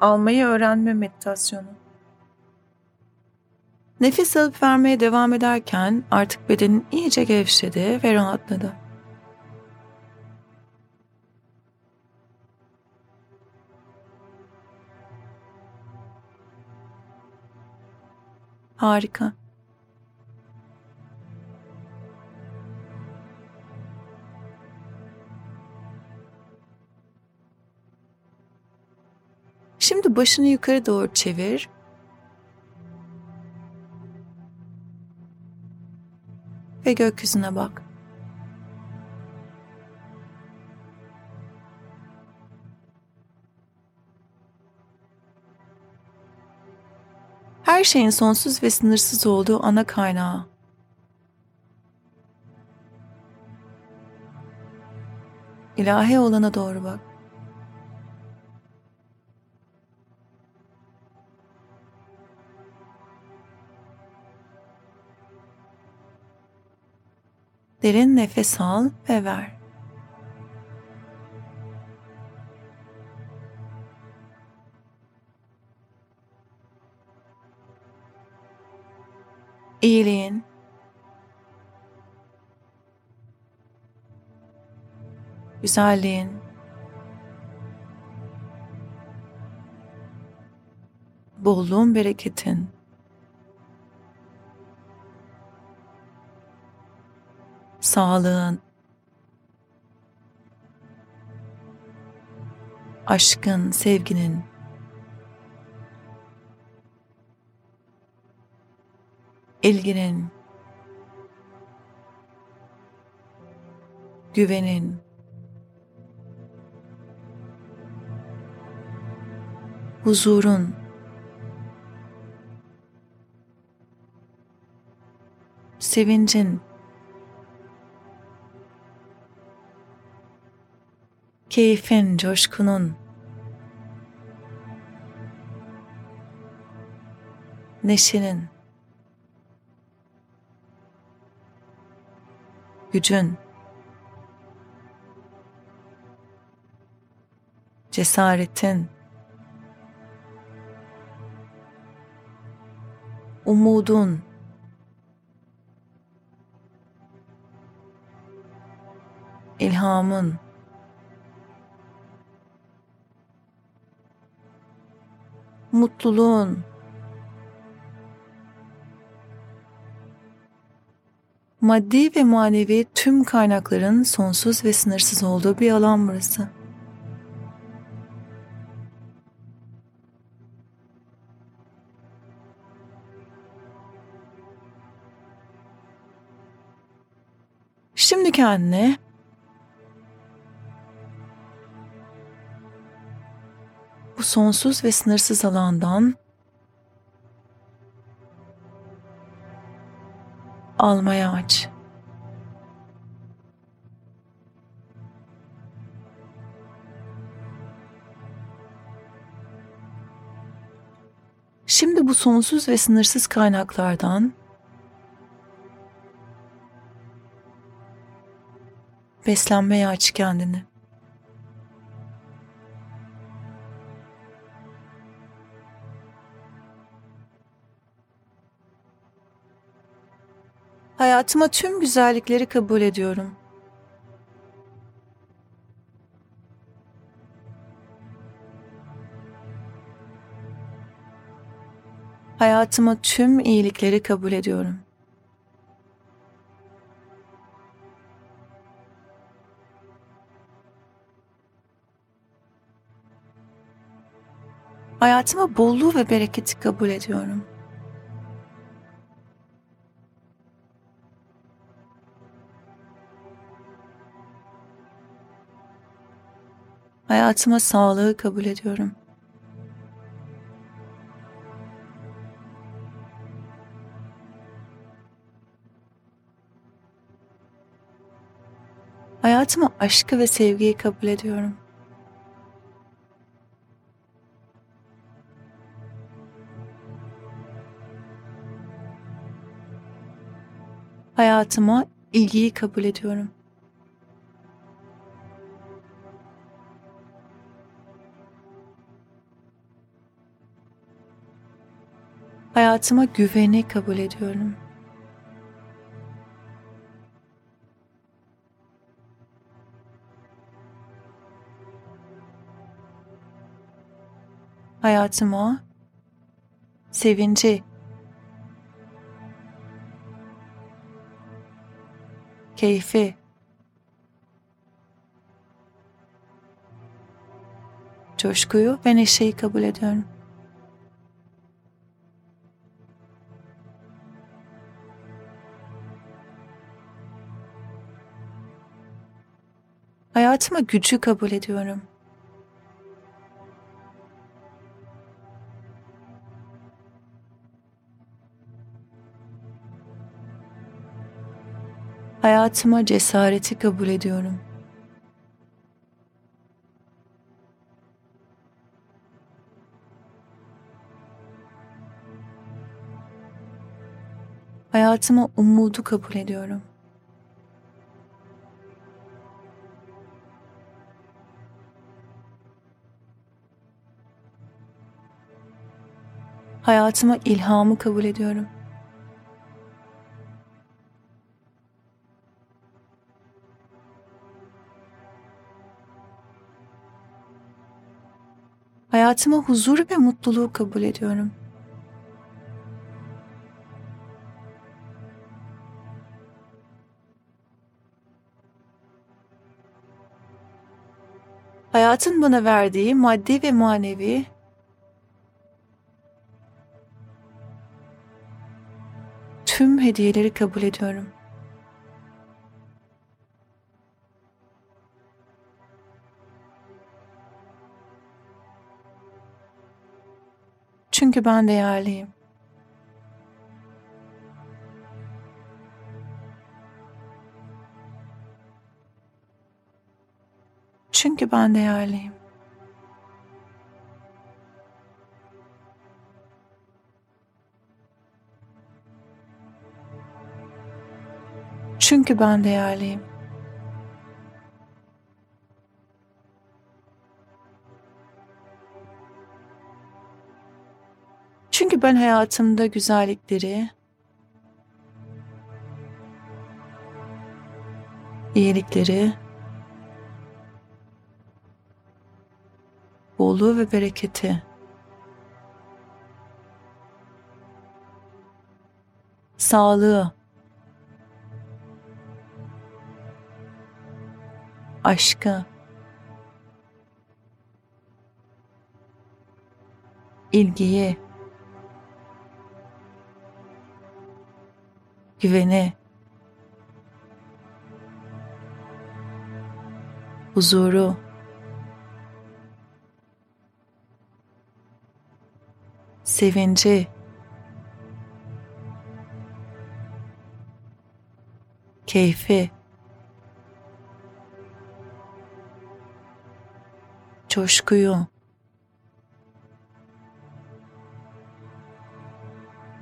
almayı öğrenme meditasyonu. Nefes alıp vermeye devam ederken artık bedenin iyice gevşedi ve rahatladı. Harika. Şimdi başını yukarı doğru çevir. Ve gökyüzüne bak. Her şeyin sonsuz ve sınırsız olduğu ana kaynağı. İlahi olana doğru bak. Derin nefes al ve ver. İyiliğin, güzelliğin, bolluğun, bereketin, sağlığın, aşkın, sevginin, ilginin, güvenin, huzurun, sevincin, keyfin, coşkunun, neşenin, gücün, cesaretin, umudun, ilhamın, mutluluğun, maddi ve manevi tüm kaynakların sonsuz ve sınırsız olduğu bir alan burası. Şimdi kendine sonsuz ve sınırsız alandan almaya aç. Şimdi bu sonsuz ve sınırsız kaynaklardan beslenmeye aç kendini. Hayatıma tüm güzellikleri kabul ediyorum. Hayatıma tüm iyilikleri kabul ediyorum. Hayatıma bolluğu ve bereketi kabul ediyorum. Hayatıma sağlığı kabul ediyorum. Hayatıma aşkı ve sevgiyi kabul ediyorum. Hayatıma ilgiyi kabul ediyorum. Hayatıma güveni kabul ediyorum. Hayatıma sevinci, keyfi, coşkuyu ve neşeyi kabul ediyorum. Hayatıma gücü kabul ediyorum. Hayatıma cesareti kabul ediyorum. Hayatıma umudu kabul ediyorum. Hayatıma ilhamı kabul ediyorum. Hayatıma huzur ve mutluluğu kabul ediyorum. Hayatın bana verdiği maddi ve manevi hediyeleri kabul ediyorum. Çünkü ben değerliyim. Çünkü ben değerliyim. Çünkü ben değerliyim. Çünkü ben hayatımda güzellikleri, iyilikleri, bolluğu ve bereketi sağlığı, aşkı, ilgiyi, güveni, huzuru, sevinci, keyfi, coşkuyu,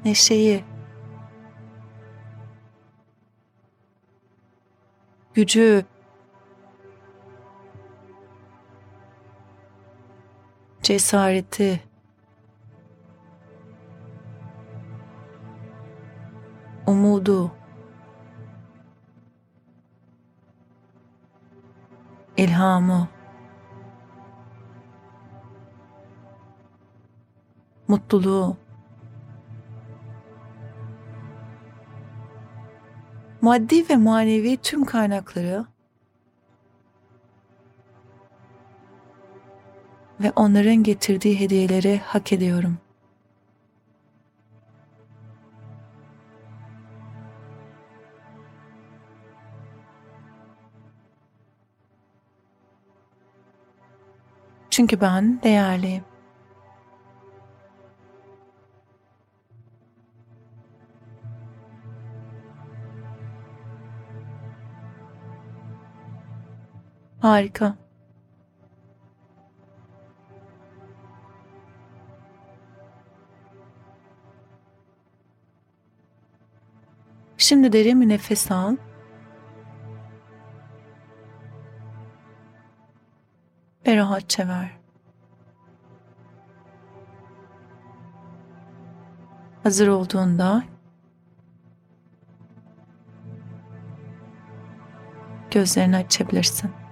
neşeyi, gücü, cesareti, umudu, ilhamı, mutluluğu, maddi ve manevi tüm kaynakları ve onların getirdiği hediyeleri hak ediyorum. Çünkü ben değerliyim. Harika. Şimdi derin bir nefes al. Ve rahatça ver. Hazır olduğunda gözlerini açabilirsin.